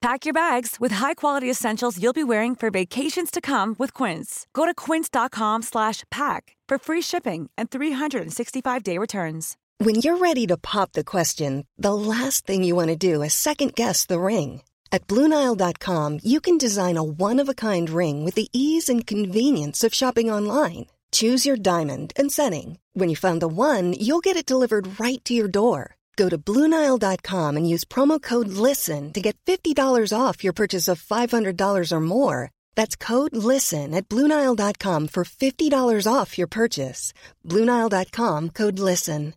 Pack your bags with high-quality essentials you'll be wearing for vacations to come with Quince. Go to quince.com slash pack for free shipping and 365-day returns. When you're ready to pop the question, the last thing you want to do is second guess the ring. At Bluenile.com, you can design a one-of-a-kind ring with the ease and convenience of shopping online. Choose your diamond and setting. When you find the one, you'll get it delivered right to your door. Go to Bluenile.com and use promo code LISTEN to get $50 off your purchase of $500 or more. That's code LISTEN at Bluenile.com for $50 off your purchase. Bluenile.com code LISTEN.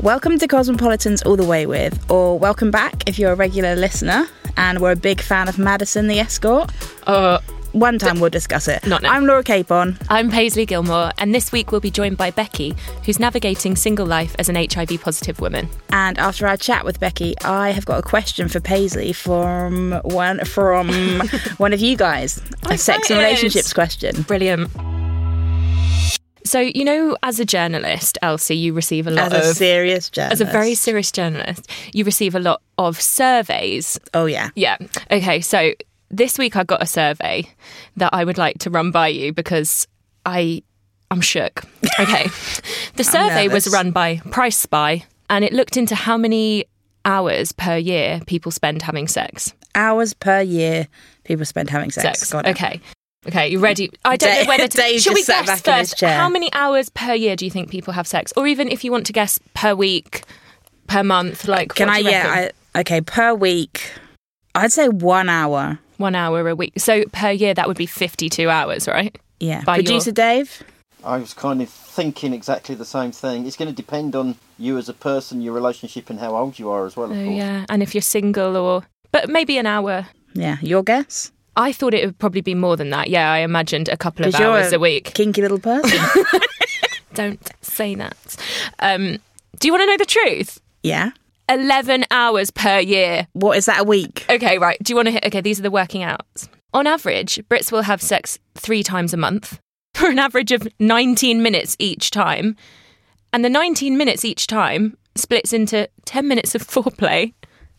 Welcome to Cosmopolitans All the Way With, or welcome back if you're a regular listener and we're a big fan of Madison the Escort. Uh, One time we'll discuss it. Not now. I'm Laura Capon. I'm Paisley Gilmour, and this week we'll be joined by Becky, who's navigating single life as an HIV positive woman. And after our chat with Becky, I have got a question for Paisley from one from one of you guys. a sex and relationships question. Brilliant. So, you know, as a journalist, Elsie, you receive a lot As a of. serious journalist. as a very serious journalist, you receive a lot of surveys. Oh yeah. Yeah. Okay. So this week I got a survey that I would like to run by you because I I'm shook. Okay. the survey was run by PriceSpy and it looked into how many hours per year people spend having sex. Hours per year people spend having sex. Sex. Got it. Okay. Okay, you ready? I don't Dave- know whether to. Dave Shall we guess back in his first? chair. How many hours per year do you think people have sex, or even if you want to guess per week, per month? Like, Can what I yeah. I, okay, per week. I'd say one hour. One hour a week. So per year, that would be fifty-two hours, right? Yeah. By your- Producer Dave? I was kind of thinking exactly the same thing. It's going to depend on you as a person, your relationship, and how old you are as well. Of Oh course. yeah, and if you're single or but maybe an hour. Yeah. Your guess? I thought it would probably be more than that. Yeah, I imagined a couple of Because you're hours a week. Kinky little person. Don't say that. Um, do you want to know the truth? yeah. Eleven hours per year. What is that a week? Okay, right. Do you want to hit? Okay, these are the working outs. On average, Brits will have sex three times a month for an average of 19 minutes each time. And the 19 minutes each time splits into 10 minutes of foreplay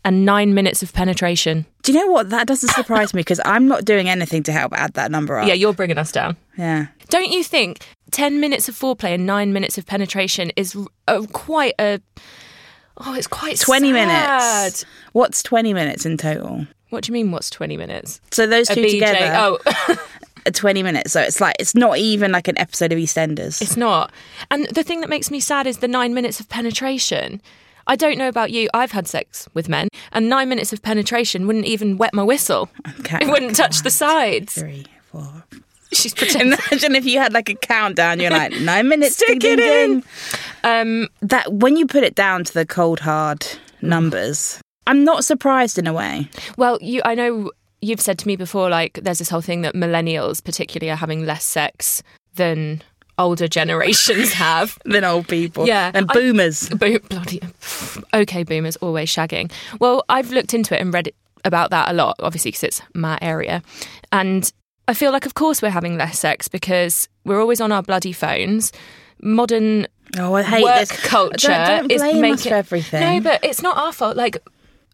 and nine minutes of penetration. Do you know what? That doesn't surprise me because I'm not doing anything to help add that number up. Yeah, you're bringing us down. Yeah. Don't you think 10 minutes of foreplay and nine minutes of penetration is uh, quite a. Oh, it's quite 20 sad. minutes. What's 20 minutes in total? What do you mean, what's 20 minutes? So those two together Oh, are 20 minutes. So it's like, it's not even like an episode of EastEnders. It's not. And the thing that makes me sad is the nine minutes of penetration. I don't know about you. I've had sex with men, and nine minutes of penetration wouldn't even wet my whistle. Okay. It wouldn't touch the sides. Three, four. She's pretending. Imagine if you had like a countdown, you're like, nine minutes. Stick ding, it ding, in. ding. Um, That, when you put it down to the cold, hard numbers, I'm not surprised in a way. well, you. I know you've said to me before, like there's this whole thing that millennials, particularly, are having less sex than older generations have. Than old people. Yeah, And I- boomers. Bo- bloody okay, boomers always shagging. Well, I've looked into it and read it about that a lot, obviously because it's my area, and I feel like, of course, we're having less sex because we're always on our bloody phones. Modern oh, I hate work this. culture Don't, don't is making everything. No, but it's not our fault. Like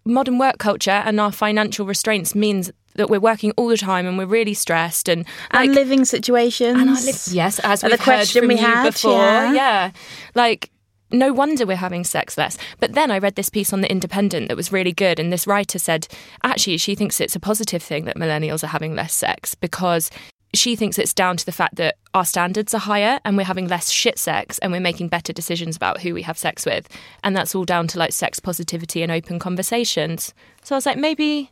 modern work culture and our financial restraints means that we're working all the time and we're really stressed and like, and living situations. and I live, yes, as we've the question heard from we you had, before. yeah. yeah. Like, no wonder we're having sex less. But then I read this piece on The Independent that was really good. And this writer said, actually, she thinks it's a positive thing that millennials are having less sex because she thinks it's down to the fact that our standards are higher and we're having less shit sex and we're making better decisions about who we have sex with. And that's all down to like sex positivity and open conversations. So I was like, maybe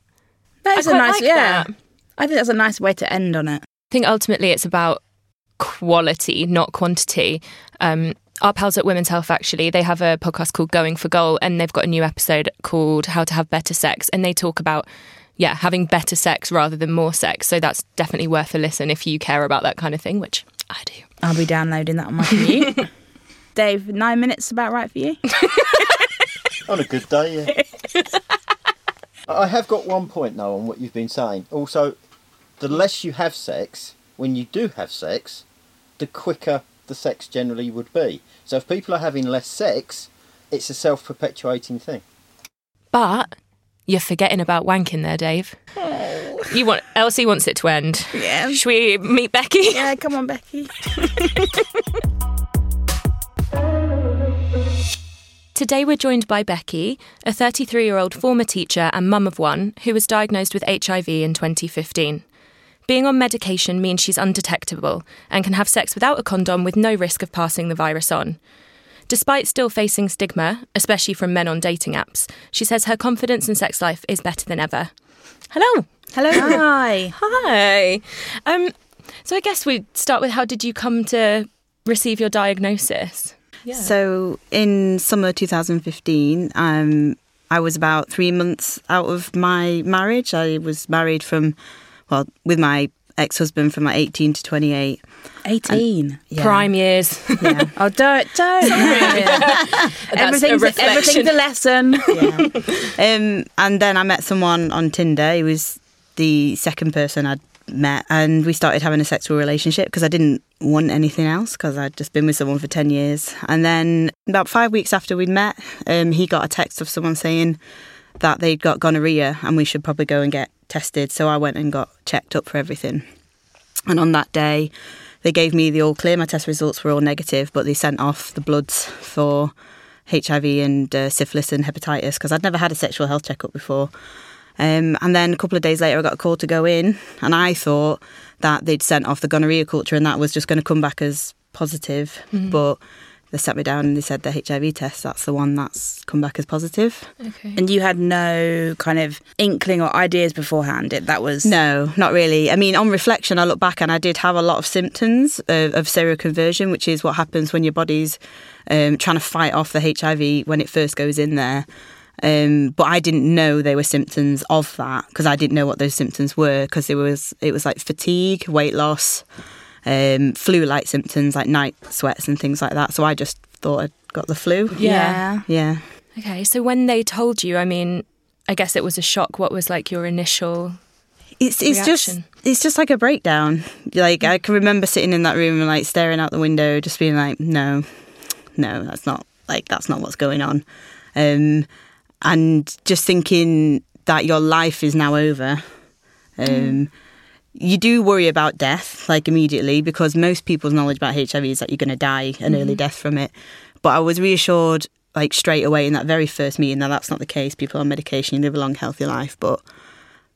That is a nice, like yeah. that. I think that's a nice way to end on it. I think ultimately it's about quality, not quantity. Um, our pals at Women's Health actually, they have a podcast called Going for Goal, and they've got a new episode called How to Have Better Sex, and they talk about yeah, having better sex rather than more sex. So that's definitely worth a listen if you care about that kind of thing, which I do. I'll be downloading that on my commute. Dave, nine minutes about right for you? On a good day, yeah. I have got one point now on what you've been saying. Also, the less you have sex, when you do have sex, the quicker the sex generally would be. So if people are having less sex, it's a self perpetuating thing. But you're forgetting about wanking there, Dave. Oh. You want Elsie wants it to end. Yeah. Should we meet Becky? Yeah, come on, Becky. Today we're joined by Becky, a 33 year old former teacher and mum of one who was diagnosed with HIV in 2015. Being on medication means she's undetectable and can have sex without a condom with no risk of passing the virus on. Despite still facing stigma, especially from men on dating apps, she says her confidence in sex life is better than ever. Hello. Hello. Hi. Hi. Um, so I guess we'd start with how did you come to receive your diagnosis? Yeah. So in summer 2015, um, I was about three months out of my marriage. I was married from, well, with my ex-husband from like 18 to 28. 18. Yeah. Prime years. Yeah. Oh, don't, don't. everything's, a reflection. everything's a lesson. yeah. Um, and then I met someone on Tinder. He was the second person I'd met, and we started having a sexual relationship because I didn't want anything else because I'd just been with someone for 10 years. And then about five weeks after we'd met, um, he got a text of someone saying that they'd got gonorrhea and we should probably go and get tested. So I went and got checked up for everything. And on that day, they gave me the all clear. My test results were all negative, but they sent off the bloods for HIV and uh, syphilis and hepatitis because I'd never had a sexual health checkup before. Um, and then a couple of days later, I got a call to go in, and I thought that they'd sent off the gonorrhea culture and that was just going to come back as positive. But they sat me down and they said the HIV test, that's the one that's come back as positive. Okay. And you had no kind of inkling or ideas beforehand. It, that was No, not really. I mean, on reflection, I look back and I did have a lot of symptoms of, of seroconversion, which is what happens when your body's um, trying to fight off the HIV when it first goes in there. Um, but I didn't know they were symptoms of that because I didn't know what those symptoms were because it was it was like fatigue, weight loss, um, flu-like symptoms like night sweats and things like that. So I just thought I'd got the flu. Yeah. Yeah. Okay. So when they told you, I mean, I guess it was a shock. What was like your initial? It's it's reaction? just it's just like a breakdown. Like I can remember sitting in that room and like staring out the window, just being like, no, no, that's not like that's not what's going on, um, and just thinking that your life is now over. Um, You do worry about death like immediately because most people's knowledge about HIV is that you're going to die an early death from it. But I was reassured like straight away in that very first meeting that that's not the case. People on medication you live a long, healthy life, but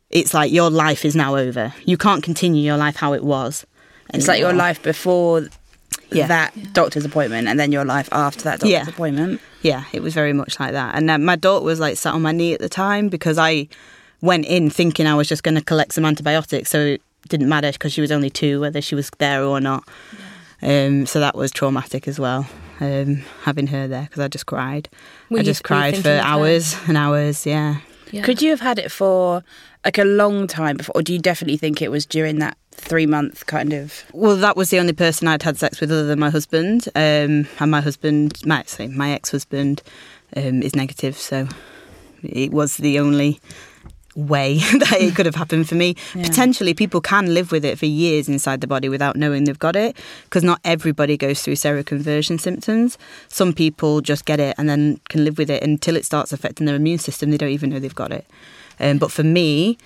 it's like your life is now over. You can't continue your life how it was. It's like your life before Yeah. that doctor's appointment, and then your life after that doctor's Yeah. appointment. Yeah, it was very much like that. And uh, my daughter was like sat on my knee at the time because I went in thinking I was just going to collect some antibiotics, so it didn't matter because she was only two whether she was there or not. Um, so that was traumatic as well, um, having her there because I just cried. Were I just you cried for thinking her? hours and hours. Yeah. Yeah. Could you have had it for like a long time before, or do you definitely think it was during that three month kind of? Well, that was the only person I'd had sex with other than my husband. Um, and my husband, my, sorry, my ex-husband, um, is negative, so it was the only way that it could have happened for me. Potentially, people can live with it for years inside the body without knowing they've got it, because not everybody goes through seroconversion symptoms. Some people just get it and then can live with it until it starts affecting their immune system. They don't even know they've got it. Um, but for me,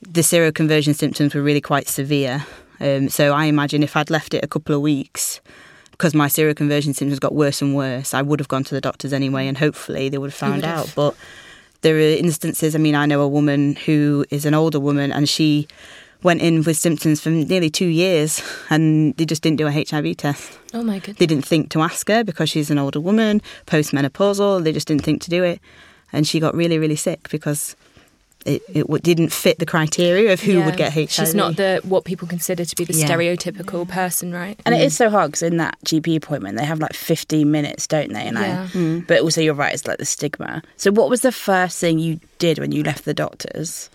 the seroconversion symptoms were really quite severe. Um, so I imagine if I'd left it a couple of weeks, because my seroconversion symptoms got worse and worse, I would have gone to the doctors anyway, and hopefully they would have found out. But there are instances. I mean, I know a woman who is an older woman, and she went in with symptoms for nearly two years, and they just didn't do a HIV test. Oh my goodness. They didn't think to ask her because she's an older woman, postmenopausal. They just didn't think to do it, and she got really, really sick because it, it didn't fit the criteria of who would get HIV. She's not the what people consider to be the Yeah. stereotypical person, right? And it is so hard because in that GP appointment they have like 15 minutes, don't they? And Yeah. I, but also you're right, it's like the stigma. So what was the first thing you did when you left the doctors?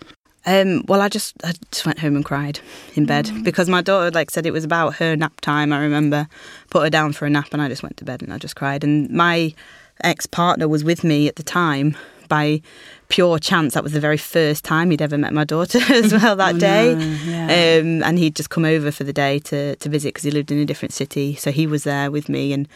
Um, well, I just I just went home and cried in bed Mm. because my daughter like said it was about her nap time. I remember put her down for a nap and I just went to bed and I just cried. And my ex partner was with me at the time by pure chance. That was the very first time he'd ever met my daughter as well that day. Um, and he'd just come over for the day to to visit because he lived in a different city. So he was there with me and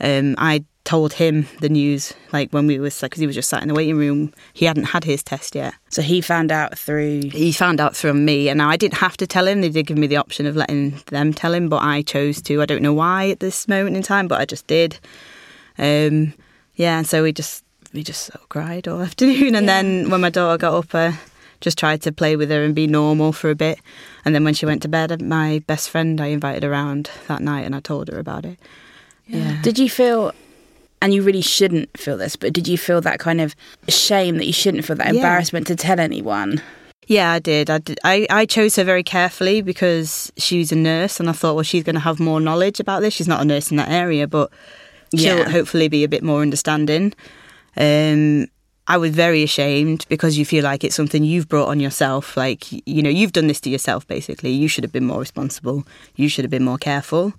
um, I told him the news like when we was because he was just sat in the waiting room. He hadn't had his test yet. So he found out through. He found out from me, and I didn't have to tell him. They did give me the option of letting them tell him, but I chose to. I don't know why at this moment in time, but I just did. Um, yeah, and so we just we just sort of cried all afternoon, and then when my daughter got up, I just tried to play with her and be normal for a bit. And then when she went to bed, my best friend I invited around that night, and I told her about it. Yeah. Did you feel, and you really shouldn't feel this, but did you feel that kind of shame that you shouldn't feel that Yeah. embarrassment to tell anyone? Yeah, I did. I did. I, I chose her very carefully because she's a nurse, and I thought, well, she's going to have more knowledge about this. She's not a nurse in that area, but she'll Yeah. hopefully be a bit more understanding. Um, I was very ashamed because you feel like it's something you've brought on yourself. Like, you know, you've done this to yourself, basically. You should have been more responsible. You should have been more careful.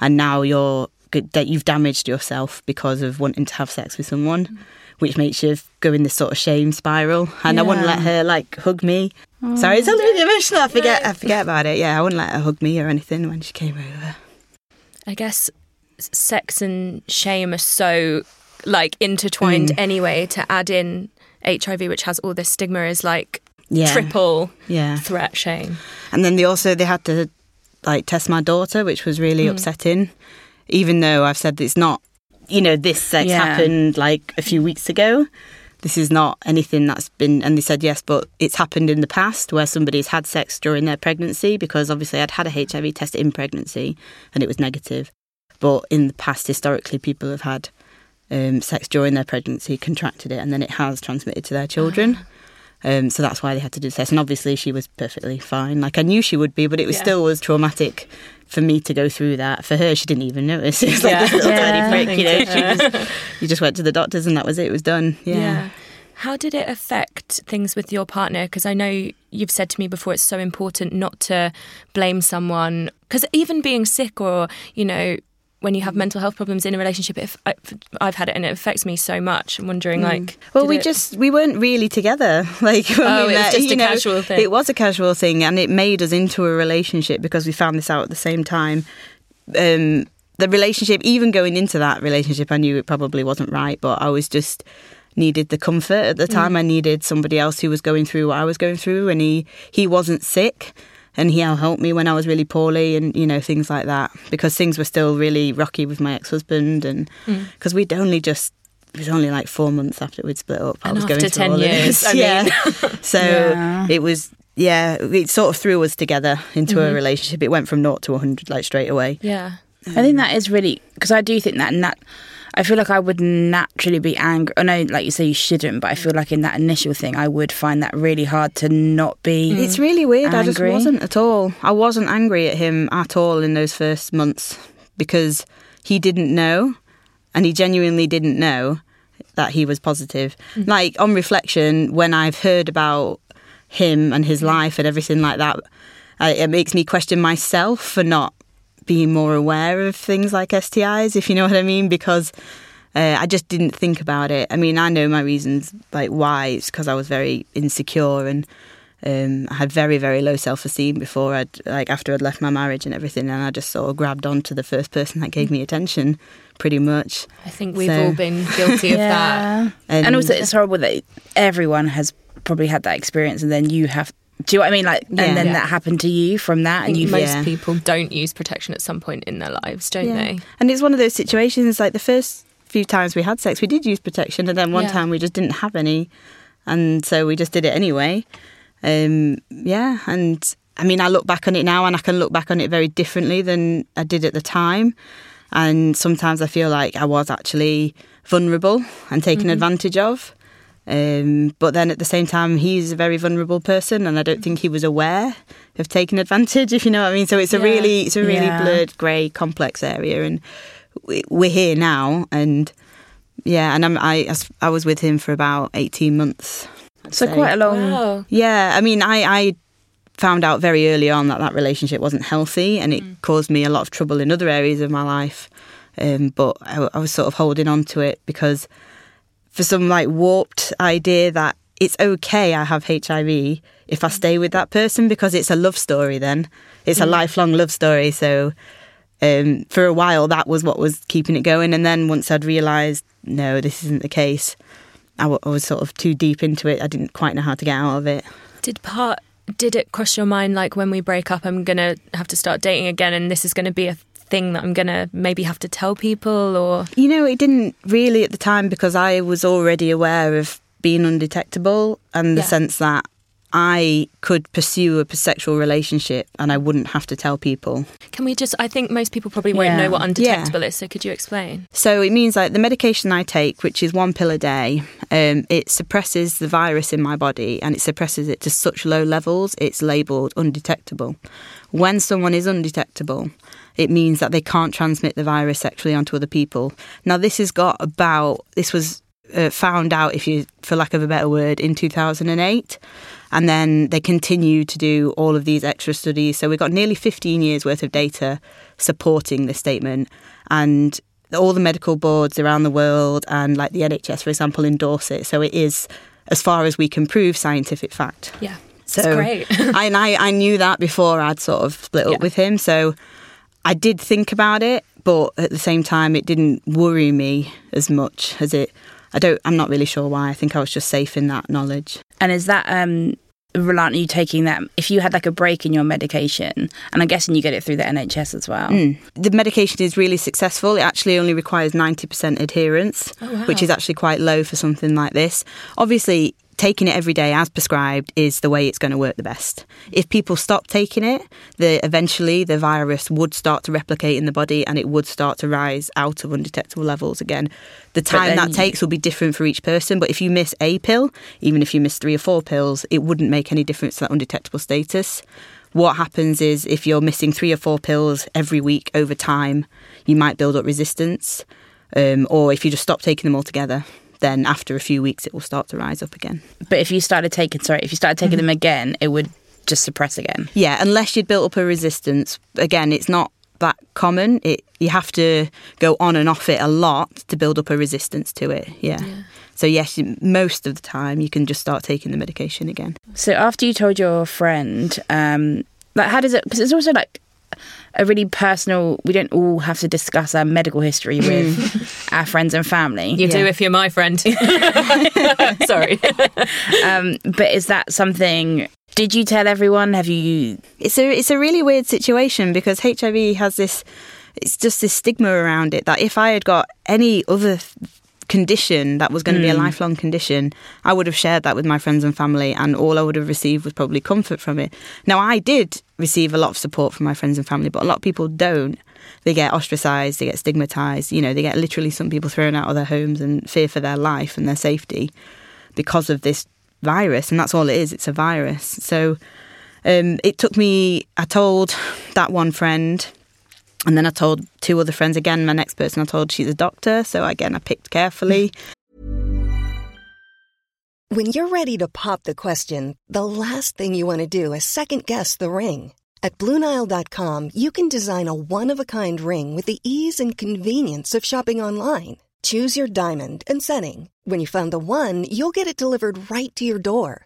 And now you're that you've damaged yourself because of wanting to have sex with someone, which makes you go in this sort of shame spiral. And I wouldn't let her like hug me. Sorry, it's a little bit emotional. I forget. I forget about it. Yeah, I wouldn't let her hug me or anything when she came over. I guess sex and shame are so like intertwined Mm. anyway. To add in HIV, which has all this stigma, is like Yeah. triple Yeah. threat shame. And then they also they had to like test my daughter, which was really upsetting. Even though I've said it's not, you know, this sex Yeah. happened like a few weeks ago. This is not anything that's been, and they said yes, but it's happened in the past where somebody's had sex during their pregnancy because obviously I'd had a HIV test in pregnancy and it was negative. But in the past, historically, people have had um, sex during their pregnancy, contracted it, and then it has transmitted to their children. Um, so that's why they had to do the test. And obviously, she was perfectly fine. Like I knew she would be, but it was Yeah. still was traumatic for me to go through that. For her, she didn't even notice. It was like Yeah. this little Yeah. tiny prick, you know. Just, you just went to the doctors, and that was it. It was done. Yeah. How did it affect things with your partner? Because I know you've said to me before it's so important not to blame someone. Because even being sick or, you know, when you have mm. mental health problems in a relationship, if I, I've had it and it affects me so much. I'm wondering, mm. like, Well, we it- just we weren't really together. Like when Oh, we it was just a know, casual thing. It was a casual thing, and it made us into a relationship because we found this out at the same time. Um, the relationship, even going into that relationship, I knew it probably wasn't right, but I was just needed the comfort at the time. Mm. I needed somebody else who was going through what I was going through, and he he wasn't sick. And he helped me when I was really poorly, and you know things like that, because things were still really rocky with my ex-husband, and because we'd only just it was only like four months after we'd split up. I And was after going through 10 years, this. I yeah. mean. so Yeah. it was yeah, it sort of threw us together into Mm-hmm. a relationship. It went from naught to hundred like straight away. yeah. I think that is really because I do think that nat- I feel like I would naturally be angry. I know, like you say, you shouldn't, but I feel like in that initial thing, I would find that really hard to not be. It's really weird. I just wasn't at all. I wasn't angry at him at all in those first months because he didn't know, and he genuinely didn't know that he was positive. Mm. Like on reflection, when I've heard about him and his mm. life and everything like that, I, it makes me question myself for not being more aware of things like STIs, if you know what I mean, because. Uh, I just didn't think about it. I mean, I know my reasons, like why. It's because I was very insecure and um, I had very, very low self esteem before I'd like after I'd left my marriage and everything, and I just sort of grabbed on to the first person that gave me attention, pretty much. I think we've So- all been guilty of that. And, and also, it's horrible that everyone has probably had that experience, and then you have. Do you know what I mean? Like, Yeah. and then Yeah. that happened to you from that, and think you. most Yeah. people don't use protection at some point in their lives, don't they? And it's one of those situations like the first few times we had sex, we did use protection, and then one Yeah. time we just didn't have any, and so we just did it anyway. Um, yeah, and I mean, I look back on it now, and I can look back on it very differently than I did at the time. And sometimes I feel like I was actually vulnerable and taken advantage of. Um, but then at the same time, he's a very vulnerable person, and I don't think he was aware of taking advantage. If you know what I mean. So it's a Yeah. really, it's a really Yeah. blurred, grey, complex area, and we- we're here now. And yeah, and I'm, I, I was with him for about eighteen months. I'd So say. quite a long. Wow. Yeah, I mean, I, I found out very early on that that relationship wasn't healthy and it caused me a lot of trouble in other areas of my life. Um, but I, I was sort of holding on to it because for some like warped idea that it's okay I have HIV if I stay with that person because it's a love story then. It's a lifelong love story. So um, for a while, that was what was keeping it going. And then once I'd realised, no, this isn't the case, I, w- I was sort of too deep into it. I didn't quite know how to get out of it. Did part did it cross your mind like when we break up I'm going to have to start dating again and this is going to be a thing that I'm going to maybe have to tell people or You know, it didn't really at the time because I was already aware of being undetectable and the Yeah. sense that I could pursue a sexual relationship and I wouldn't have to tell people. can we just I think most people probably won't Yeah. know what Yeah. undetectable is so could you explain? So it means like the medication I take, which is one pill a day, um, it suppresses the virus in my body and it suppresses it to such low levels, it's labelled undetectable. When someone is undetectable, it means that they can't transmit the virus sexually onto other people. Now, this has got about, this was uh, found out, if you, for lack of a better word, in 2008. And then they continue to do all of these extra studies. So we've got nearly 15 years worth of data supporting this statement. And all the medical boards around the world and like the NHS, for example, endorse it. So it is, as far as we can prove, scientific fact. Yeah. So It's great. I, and I, I knew that before I'd sort of split up with him. So I did think about it, but at the same time, it didn't worry me as much as it. I don't. I'm not really sure why. I think I was just safe in that knowledge. And is that um reliant on you taking that? If you had like a break in your medication, and I'm guessing you get it through the NHS as well. Mm. The medication is really successful. It actually only requires 90% adherence, which is actually quite low for something like this. Obviously, taking it every day as prescribed is the way it's going to work the best. If people stop taking it, the eventually the virus would start to replicate in the body and it would start to rise out of undetectable levels again. The time that you- takes will be different for each person, but if you miss a pill, even if you miss 3 or 4 pills, it wouldn't make any difference to that undetectable status what happens is if you're missing three or four pills every week over time, you might build up resistance. Um, or if you just stop taking them altogether, then after a few weeks, it will start to rise up again. But if you started taking, sorry, if you started taking Mm-hmm. them again, it would just suppress again. Yeah, unless you'd built up a resistance. Again, it's not that common. It you have to go on and off it a lot to build up a resistance to it. Yeah. So yes, most of the time you can just start taking the medication again. So after you told your friend, um, like how does it? Because it's also like a really personal. We don't all have to discuss our medical history with our friends and family. You do if you're my friend. Sorry. Um, but is that something? Did you tell everyone? Have you? It's a it's a really weird situation because HIV has this it's just this stigma around it that if I had got any other th- condition that was going to be a lifelong condition, I would have shared that with my friends and family and all I would have received was probably comfort from it. Now I did receive a lot of support from my friends and family, but a lot of people don't. They get ostracized, they get stigmatized, you know, they get literally some people thrown out of their homes and fear for their life and their safety because of this virus and that's all it is, it's a virus. So um, it took me, I told that one friend, and then I told two other friends. Again, my next person I told she's a doctor. So again, I picked carefully. When you're ready to pop the question, the last thing you want to do is second guess the ring. At Bluenile.com, you can design a one of a kind ring with the ease and convenience of shopping online. Choose your diamond and setting. When you find the one, you'll get it delivered right to your door.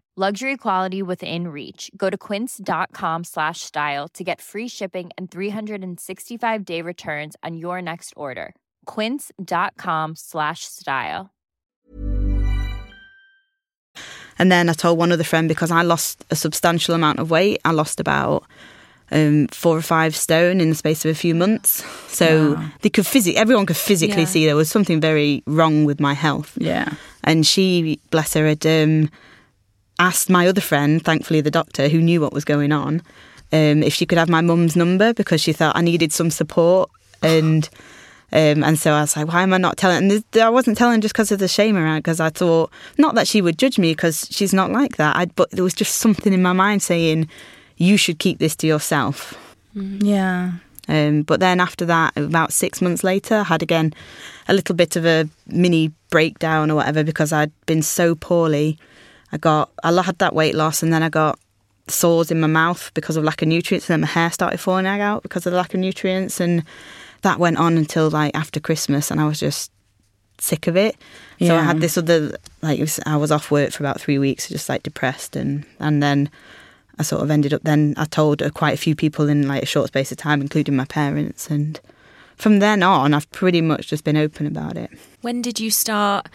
Luxury quality within reach. Go to quince.com slash style to get free shipping and 365 day returns on your next order. Quince.com slash style. And then I told one other friend because I lost a substantial amount of weight. I lost about um, four or five stone in the space of a few months. So Wow. they could physically, everyone could physically Yeah. see there was something very wrong with my health. Yeah. And she, bless her, had um, asked my other friend, thankfully the doctor, who knew what was going on, um, if she could have my mum's number because she thought I needed some support. And um, and so I was like, why am I not telling? And I wasn't telling just because of the shame around. Because I thought not that she would judge me because she's not like that. I, but there was just something in my mind saying, you should keep this to yourself. Yeah. Um, but then after that, about six months later, I had again a little bit of a mini breakdown or whatever because I'd been so poorly. I got I had that weight loss and then I got sores in my mouth because of lack of nutrients and then my hair started falling out because of the lack of nutrients and that went on until like after Christmas and I was just sick of it. So I had this other like it was, I was off work for about three weeks, just like depressed and and then I sort of ended up then I told uh, quite a few people in like a short space of time, including my parents, and from then on I've pretty much just been open about it. When did you start?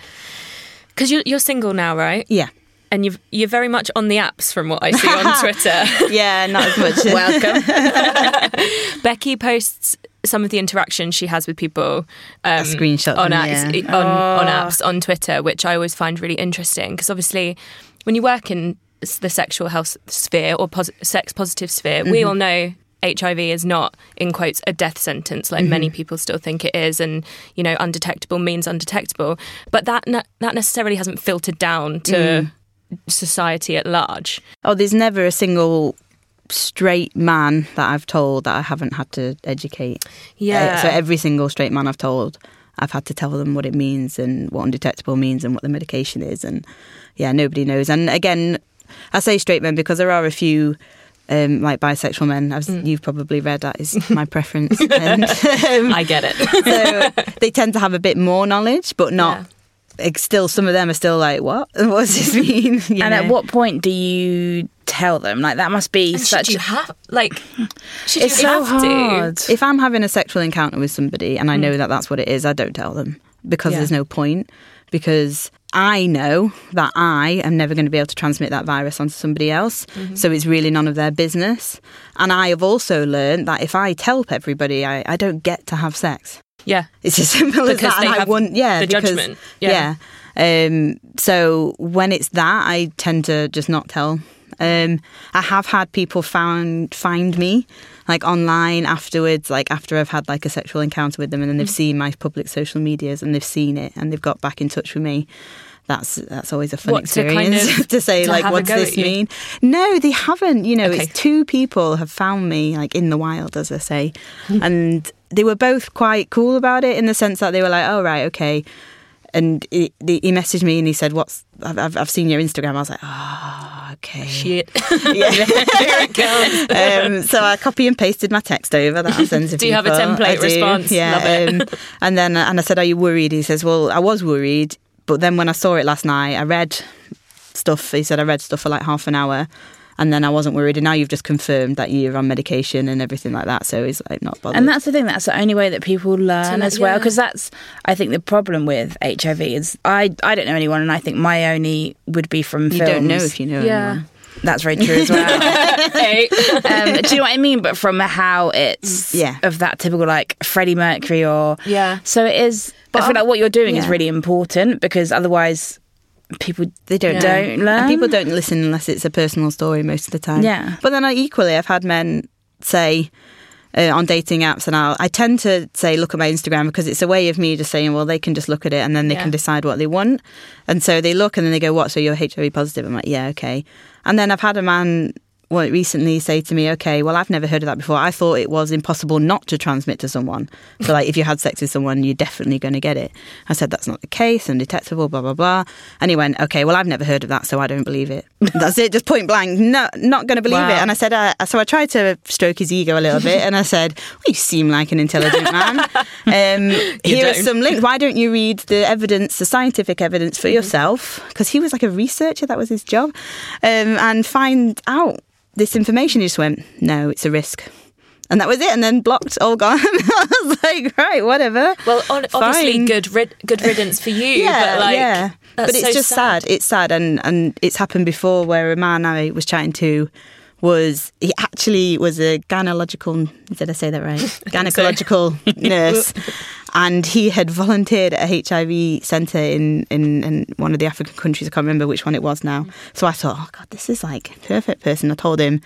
Because you're, you're single now, right? Yeah, And you've, you're very much on the apps from what I see on Twitter. yeah, not as much. Welcome. Becky posts some of the interactions she has with people um, screenshot on them, apps, yeah. on, on apps on Twitter, which I always find really interesting because obviously when you work in the sexual health sphere or pos- sex positive sphere, we Mm-hmm. all know HIV is not in quotes a death sentence like Mm-hmm. many people still think it is, and you know undetectable means undetectable, but that ne- that necessarily hasn't filtered down to Mm. Society at large. oh, there's never a single straight man that I've told that I haven't had to educate. Yeah. Uh, so every single straight man I've told, I've had to tell them what it means and what undetectable means and what the medication is. And yeah, nobody knows. And again, I say straight men because there are a few. Um, like bisexual men, as Mm. you've probably read, that is my preference. and, um, I get it. so they tend to have a bit more knowledge, but not. Still, some of them are still like, "What? What does this mean?" You and at what point do you tell them? Like that must be And such. should you have like? Should it's you so have to? hard. If I'm having a sexual encounter with somebody and I mm. know that that's what it is, I don't tell them because Yeah. there's no point. Because I know that I am never going to be able to transmit that virus onto somebody else. Mm-hmm. So it's really none of their business. And I have also learned that if I tell everybody, I, I don't get to have sex. Yeah. It's as simple as that. and I want, yeah, the because- judgment. Yeah. yeah. Um, so when it's that, I tend to just not tell. Um, I have had people found find me like online afterwards, like after I've had like a sexual encounter with them, and then they've seen my public social medias and they've seen it and they've got back in touch with me. That's that's always a fun What, to kind experience of- to say to like, what's this mean? No, they haven't. You know, Okay. it's two people have found me like in the wild, as I say, and they were both quite cool about it in the sense that they were like, "Oh right, okay." And he, he messaged me and he said, "What's I've, I've seen your Instagram." I was like, "Oh, okay." Shit. Yeah. Here it goes. um, so I copy and pasted my text over that I sent to Do you have a template response? Yeah. Um, and then and I said, "Are you worried?" He says, "Well, I was worried, but then when I saw it last night, I read stuff. He said I read stuff for like half an hour." And then I wasn't worried, and now you've just confirmed that you're on medication and everything like that. So he's like not bothered. And that's the thing. That's the only way that people learn le- as well. yeah. Because that's, I think, the problem with HIV is I, I don't know anyone, and I think my only would be from you films. don't know if you know Yeah. anyone. That's very true as well. Um, do you know what I mean? But from how it's Yeah. of that typical like Freddie Mercury or Yeah. So it is. But I feel like what you're doing is really important because otherwise people They don't don't learn. And people don't listen unless it's a personal story most of the time. Yeah. But then I equally, I've had men say uh, on dating apps, and I'll, I tend to say, look at my Instagram because it's a way of me just saying, well, they can just look at it and then they Yeah. can decide what they want. And so they look and then they go, what? So you're HIV positive? I'm like, yeah, okay. And then I've had a man well, recently say to me, okay, well, I've never heard of that before. I thought it was impossible not to transmit to someone. So, like, if you had sex with someone, you're definitely going to get it. I said, that's not the case, undetectable, blah, blah, blah. And he went, okay, well, I've never heard of that, so I don't believe it. That's it, just point blank, no, not going to believe Wow. it. And I said, uh, so I tried to stroke his ego a little bit, and I said, well, you seem like an intelligent man. Um, here are some links. Why don't you read the evidence, the scientific evidence Mm-hmm. for yourself? Because he was like a researcher, that was his job, um, and find out this information. He just went, no, it's a risk. And that was it, and then blocked, all gone. I was like, right, whatever. Well, on, obviously, good rid- good riddance for you. Yeah, but like, yeah. But it's so just sad. It's sad, and and it's happened before where a man I was chatting to was he actually was a gynecological did I say that right gynecological nurse and he had volunteered at a HIV centre in, in, in one of the African countries I can't remember which one it was now. So I thought oh god this is like perfect person. I told him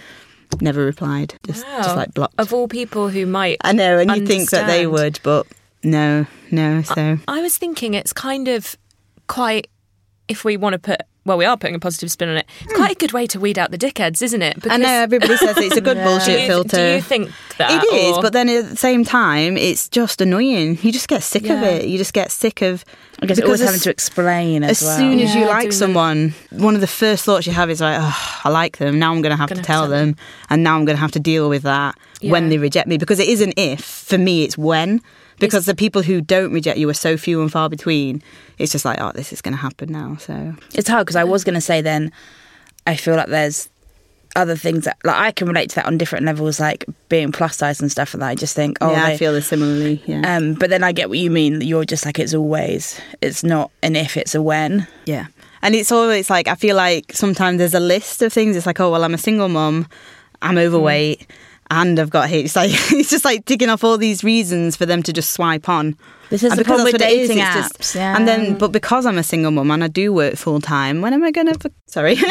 never replied just just like blocked. Of all people who might, I know and you think that they would but no no so. I was thinking it's kind of quite, if we want to put, well, we are putting a positive spin on it. It's quite a good way to weed out the dickheads, isn't it? I know everybody says it's a good do bullshit you, filter do you think that? It is, or- but then at the same time, it's just annoying. You just get sick of it. You just get sick of. I guess always as- having to explain as, As well. soon as you like doing the- someone, one of the first thoughts you have is like, oh, I like them. Now I'm going to have Gonna to tell have to tell them, and now I'm going to have to deal with that when they reject me because it isn't if. For me, it's when. Because the people who don't reject you are so few and far between. It's just like, oh, this is going to happen now. So It's hard because I was going to say then, I feel like there's other things that like I can relate to that on different levels, like being plus size and stuff like that. I just think, oh, yeah, I feel this similarly. Yeah, Um, but then I get what you mean. You're just like it's always. It's not an if, it's a when. Yeah. And it's always like, I feel like sometimes there's a list of things. It's like, oh, well, I'm a single mom, I'm overweight, and I've got H. It's like, it's just like ticking off all these reasons for them to just swipe on. This is And the because problem with that's what it is, dating apps. just- yeah. And then, but because I'm a single mum and I do work full time, when am I going to, sorry, no,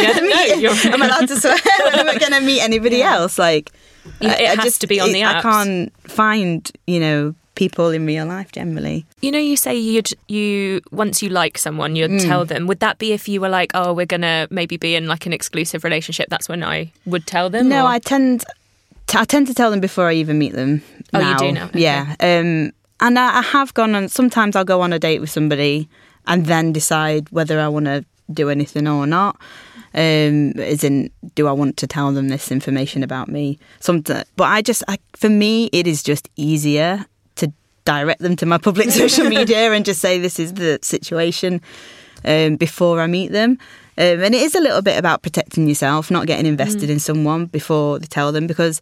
you're- am I allowed to swear? when am I going to meet anybody else? Like, Yeah, it has to be on the I apps. can't find, you know, people in real life generally. You know, you say you'd you once you like someone, you'd Mm. tell them. Would that be if you were like, oh, we're gonna maybe be in like an exclusive relationship? That's when I would tell them. No, or- I tend I tend to tell them before I even meet them. Oh, you do now? Okay. Yeah. Um, and I, I have gone on. Sometimes I'll go on a date with somebody and then decide whether I want to do anything or not. Um, as in, do I want to tell them this information about me? Something, but I just, I, for me, it is just easier to direct them to my public social media and just say this is the situation um, before I meet them. Um, and it is a little bit about protecting yourself, not getting invested in someone before they tell them. Because,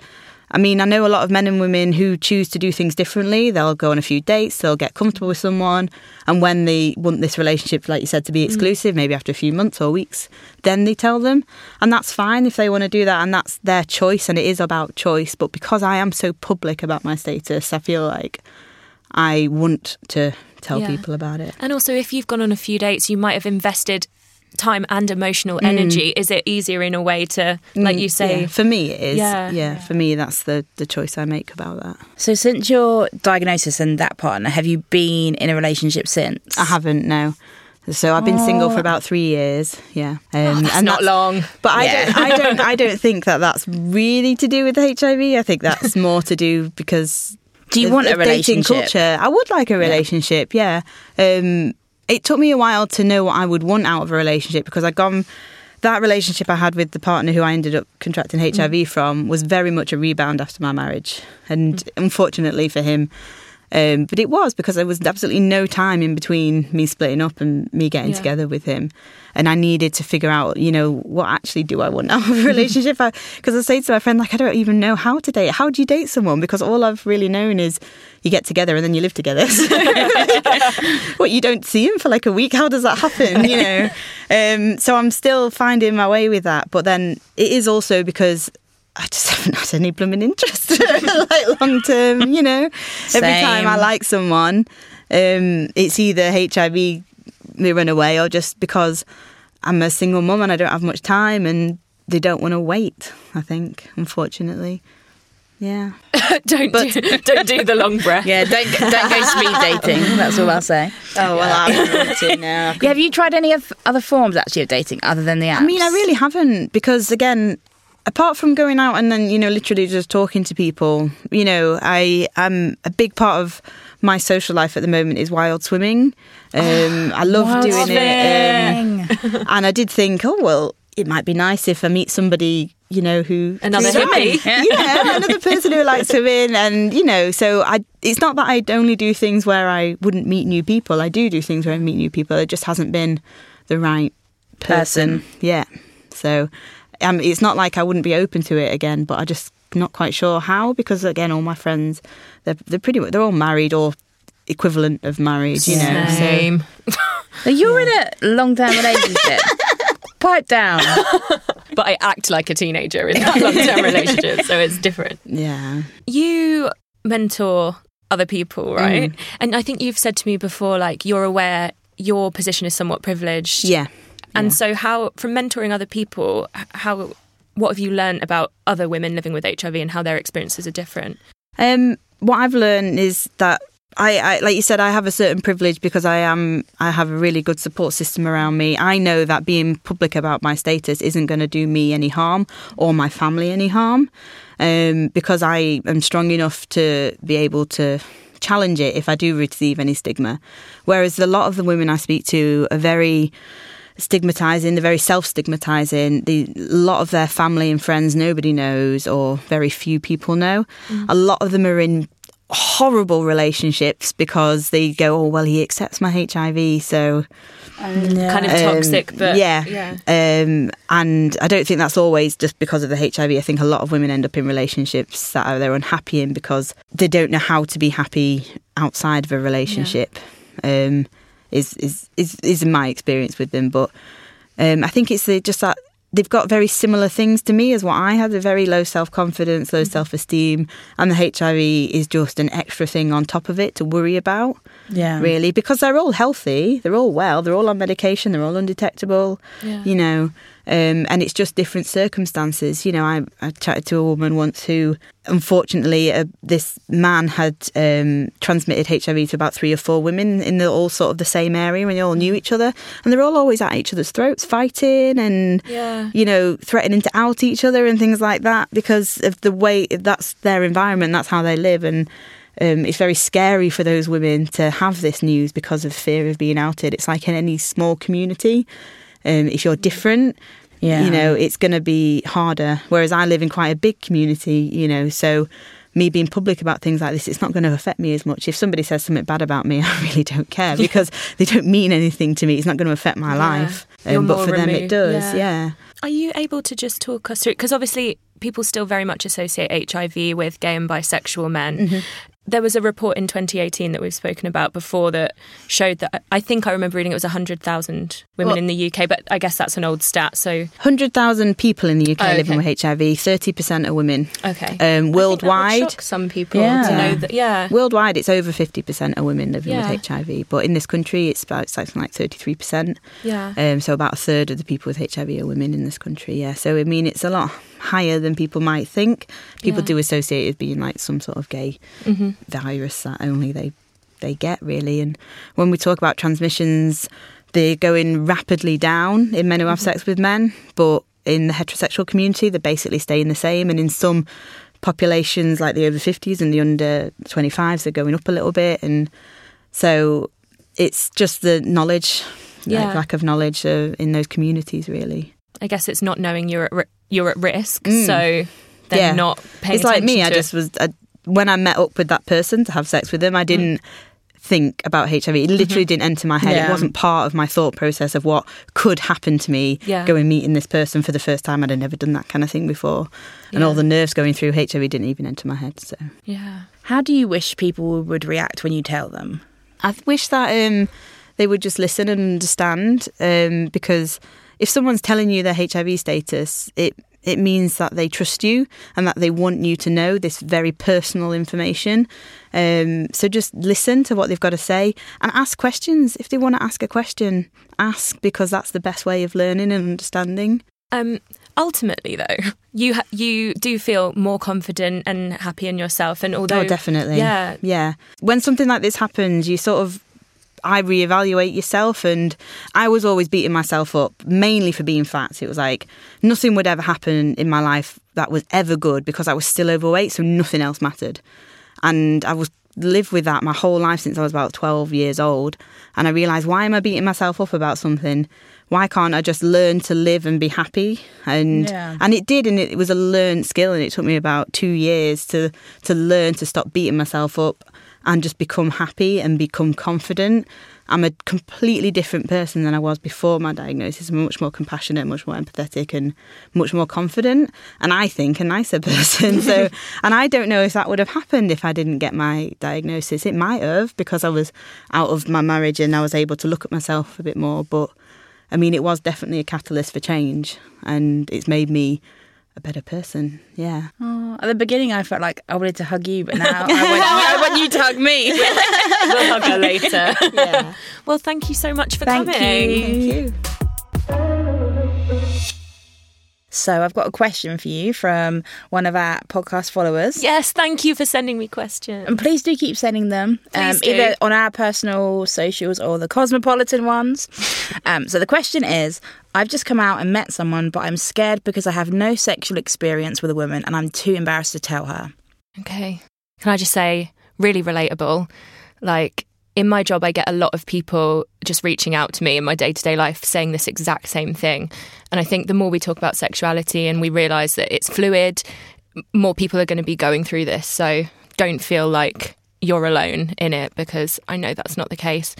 I mean, I know a lot of men and women who choose to do things differently. They'll go on a few dates, they'll get comfortable with someone, and when they want this relationship, like you said, to be exclusive, maybe after a few months or weeks, then they tell them. And that's fine if they want to do that, and that's their choice, and it is about choice. But because I am so public about my status, I feel like I want to tell Yeah. people about it. And also, if you've gone on a few dates, you might have invested time and emotional energy. Is it easier in a way to, like you say, Mm. Yeah, for me it is. Yeah. Yeah, for me that's the the choice I make about that. So since your diagnosis and that partner, have you been in a relationship since? I haven't no. So I've been single for about three years. Yeah, um, that's not long. But I Yeah. don't. I don't. I don't think that that's really to do with HIV. I think that's more to do because. Do you of- want a of dating relationship? culture? I would like a relationship. Yeah. Um, it took me a while to know what I would want out of a relationship because I'd gone. That relationship I had with the partner who I ended up contracting HIV Mm. from was very much a rebound after my marriage, and unfortunately for him, um, but it was because there was absolutely no time in between me splitting up and me getting Yeah. together with him. And I needed to figure out, you know, what actually do I want out of a relationship? Because I, say to my friend, like, I don't even know how to date. How do you date someone? Because all I've really known is you get together and then you live together. what, you don't see him for like a week? How does that happen? You know? Um, so I'm still finding my way with that. But then it is also because I just haven't had any blooming interest, like long term, you know. Every time I like someone, um, it's either HIV they run away or just because I'm a single mum and I don't have much time and they don't want to wait. I think, unfortunately, yeah. don't do, don't do the long breath. Yeah, don't don't go speed dating. That's all I'll say. Oh well, I'm to now. Yeah, have you tried any of other forms actually of dating other than the apps? I mean, I really haven't because again, apart from going out and then you know literally just talking to people, you know, I am a big part of my social life at the moment is wild swimming. Um, I love doing it, um, and I did think, oh well, it might be nice if I meet somebody you know who Another hippie. swimming. yeah, another person who likes swimming, and you know, so I. It's not that I only do things where I wouldn't meet new people. I do do things where I meet new people. It just hasn't been the right person, Person. Yeah, so um, it's not like I wouldn't be open to it again, but I just not quite sure how because again, all my friends they're they're pretty much they're all married or equivalent of married, you know. So Same. Now, you're in a long term relationship. Pipe down. But I act like a teenager in that long term relationship, so it's different. yeah, You mentor other people, right? Mm. And I think you've said to me before, like, you're aware your position is somewhat privileged. yeah. And so, how, from mentoring other people, how, what have you learned about other women living with HIV and how their experiences are different? Um, what I've learned is that I, I, like you said, I have a certain privilege because I am, I have a really good support system around me. I know that being public about my status isn't going to do me any harm or my family any harm, um, because I am strong enough to be able to challenge it if I do receive any stigma. Whereas a lot of the women I speak to are very stigmatizing they're very self-stigmatizing. The a lot of their family and friends nobody knows or very few people know. A lot of them are in horrible relationships because they go oh well he accepts my hiv so Kind of um, toxic, but yeah. yeah. um and i don't think that's always just because of the hiv i think a lot of women end up in relationships that are they're unhappy in because they don't know how to be happy outside of a relationship. Um is is is is my experience with them but um i think it's the, just that they've got very similar things to me as what I had a very low self confidence, low self esteem, and the HIV is just an extra thing on top of it to worry about Yeah. really because they're all healthy they're all well they're all on medication they're all undetectable Yeah. you know um, and it's just different circumstances you know I, I chatted to a woman once who unfortunately uh, this man had um, transmitted hiv to about three or four women in the all sort of the same area and they all knew each other and they're all always at each other's throats fighting and Yeah. you know threatening to out each other and things like that because of the way that's their environment that's how they live and um, it's very scary for those women to have this news because of fear of being outed. It's like in any small community. Um, if you're different, Yeah. you know, it's going to be harder. Whereas I live in quite a big community, you know, so me being public about things like this, it's not going to affect me as much. If somebody says something bad about me, I really don't care because they don't mean anything to me. It's not going to affect my Yeah. life. Um, but more for them, it does. Yeah. yeah. Are you able to just talk us through? Because obviously, people still very much associate HIV with gay and bisexual men. Mm-hmm. There was a report in 2018 that we've spoken about before that showed that I think I remember reading it was 100,000 women Well- in the UK, but I guess that's an old stat. So, 100,000 people in the UK Oh, living with HIV, 30% are women. okay. Um, worldwide, some people Yeah. to know that. Yeah. Worldwide, it's over 50% of women living Yeah. with HIV, but in this country, it's about something like 33%. Yeah. Um, so about a third of the people with HIV are women in this country. Yeah, so I mean, it's a lot higher than people might think. People Yeah. do associate it as being like some sort of gay Mhm. virus that only they they get really. And when we talk about transmissions, they're going rapidly down in men who have sex with men, but in the heterosexual community, they're basically staying the same. And in some populations, like the over 50s and the under 25s, they're going up a little bit. And so it's just the knowledge, like, lack of knowledge uh, in those communities, really. I guess it's not knowing you're at you're at risk, Mm. so they're Yeah. not paying. it's like me. attention I just was I, when I met up with that person to have sex with them. I didn't think about HIV. It literally didn't enter my head. Yeah. It wasn't part of my thought process of what could happen to me. Yeah. Going meeting this person for the first time. I'd never done that kind of thing before, and all the nerves going through HIV didn't even enter my head. So Yeah. How do you wish people would react when you tell them? I wish that um, they would just listen and understand um, because if someone's telling you their HIV status, it it means that they trust you and that they want you to know this very personal information. Um, so just listen to what they've got to say and ask questions. If they want to ask a question, ask because that's the best way of learning and understanding. Um, ultimately, though, you ha- you do feel more confident and happy in yourself, and although oh, definitely. yeah, Yeah. When something like this happens, you sort of. I reevaluate yourself. And I was always beating myself up, mainly for being fat. It was like nothing would ever happen in my life that was ever good because I was still overweight, so nothing else mattered. And I was lived with that my whole life since I was about 12 years old. And I realised, why am I beating myself up about something? Why can't I just learn to live and be happy? And Yeah. and it did, and it was a learned skill, and it took me about two years to to learn to stop beating myself up and just become happy and become confident. I'm a completely different person than I was before my diagnosis. I'm much more compassionate, much more empathetic, and much more confident. And I think a nicer person. So, and I don't know if that would have happened if I didn't get my diagnosis. It might have because I was out of my marriage and I was able to look at myself a bit more. But I mean, it was definitely a catalyst for change, and it's made me a better person. Yeah. Oh, at the beginning, I felt like I wanted to hug you, but now I want, I want you to hug me. we'll hug her later. Yeah. Well, thank you so much for Thank coming. you. you. So I've got a question for you from one of our podcast followers. Yes, thank you for sending me questions. And please do keep sending them, um, either on our personal socials or the Cosmopolitan ones. Um, so the question is I've just come out and met someone, but I'm scared because I have no sexual experience with a woman and I'm too embarrassed to tell her. Okay. Can I just say, really relatable? Like, in my job, I get a lot of people just reaching out to me in my day to day life saying this exact same thing. And I think the more we talk about sexuality and we realize that it's fluid, more people are going to be going through this. So don't feel like you're alone in it because I know that's not the case.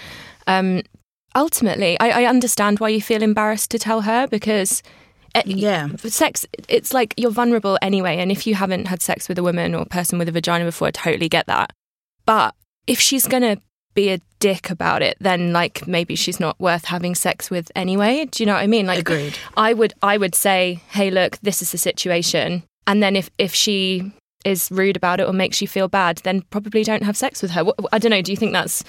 Um, ultimately, I, I understand why you feel embarrassed to tell her because. eh, Yeah. sex it's like you're vulnerable anyway and if you haven't had sex with a woman or person with a vagina before i totally get that but if she's gonna be a dick about it then like maybe she's not worth having sex with anyway do you know what i mean like Agreed. i would i would say hey look this is the situation and then if if she is rude about it or makes you feel bad then probably don't have sex with her i don't know do you think that's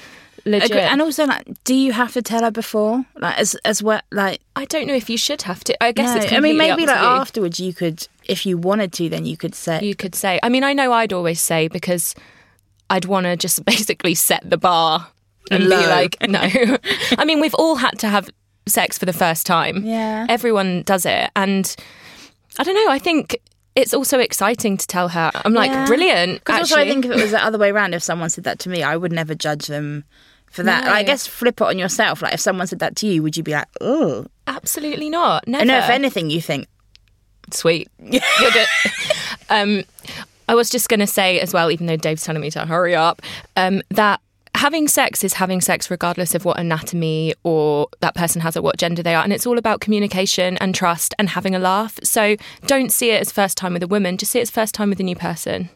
legit Agree. And also, like, do you have to tell her before, like, as as well, like? i don't know if you should have to i guess no. it's I mean, maybe like you. afterwards, you could, if you wanted to, then you could say, you could say. I mean, I know I'd always say because I'd want to just basically set the bar and be like, no. I mean, we've all had to have sex for the first time. Yeah. Everyone does it. And I don't know, I think it's also exciting to tell her. I'm like, Yeah. brilliant. Because also, I think if it was the other way around, if someone said that to me, I would never judge them for that. No. Like, I guess flip it on yourself. Like, if someone said that to you, would you be like, oh? Absolutely not. Never. And no, if anything, you think, Sweet. You're good. um, I was just going to say as well, even though Dave's telling me to hurry up, um, that having sex is having sex regardless of what anatomy or that person has or what gender they are. And it's all about communication and trust and having a laugh. So don't see it as first time with a woman, just see it as first time with a new person.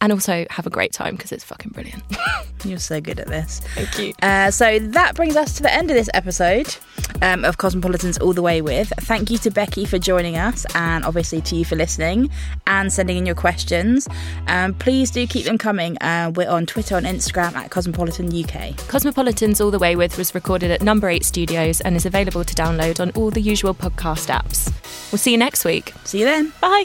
And also have a great time because it's fucking brilliant. you're so good at this. Thank you. Uh, so that brings us to the end of this episode um, of Cosmopolitans All the Way With. Thank you to Becky for joining us, and obviously to you for listening and sending in your questions. Um, please do keep them coming. Uh, we're on Twitter and Instagram at Cosmopolitan UK. Cosmopolitans All the Way With was recorded at Number 8 Studios and is available to download on all the usual podcast apps. We'll see you next week. See you then. Bye.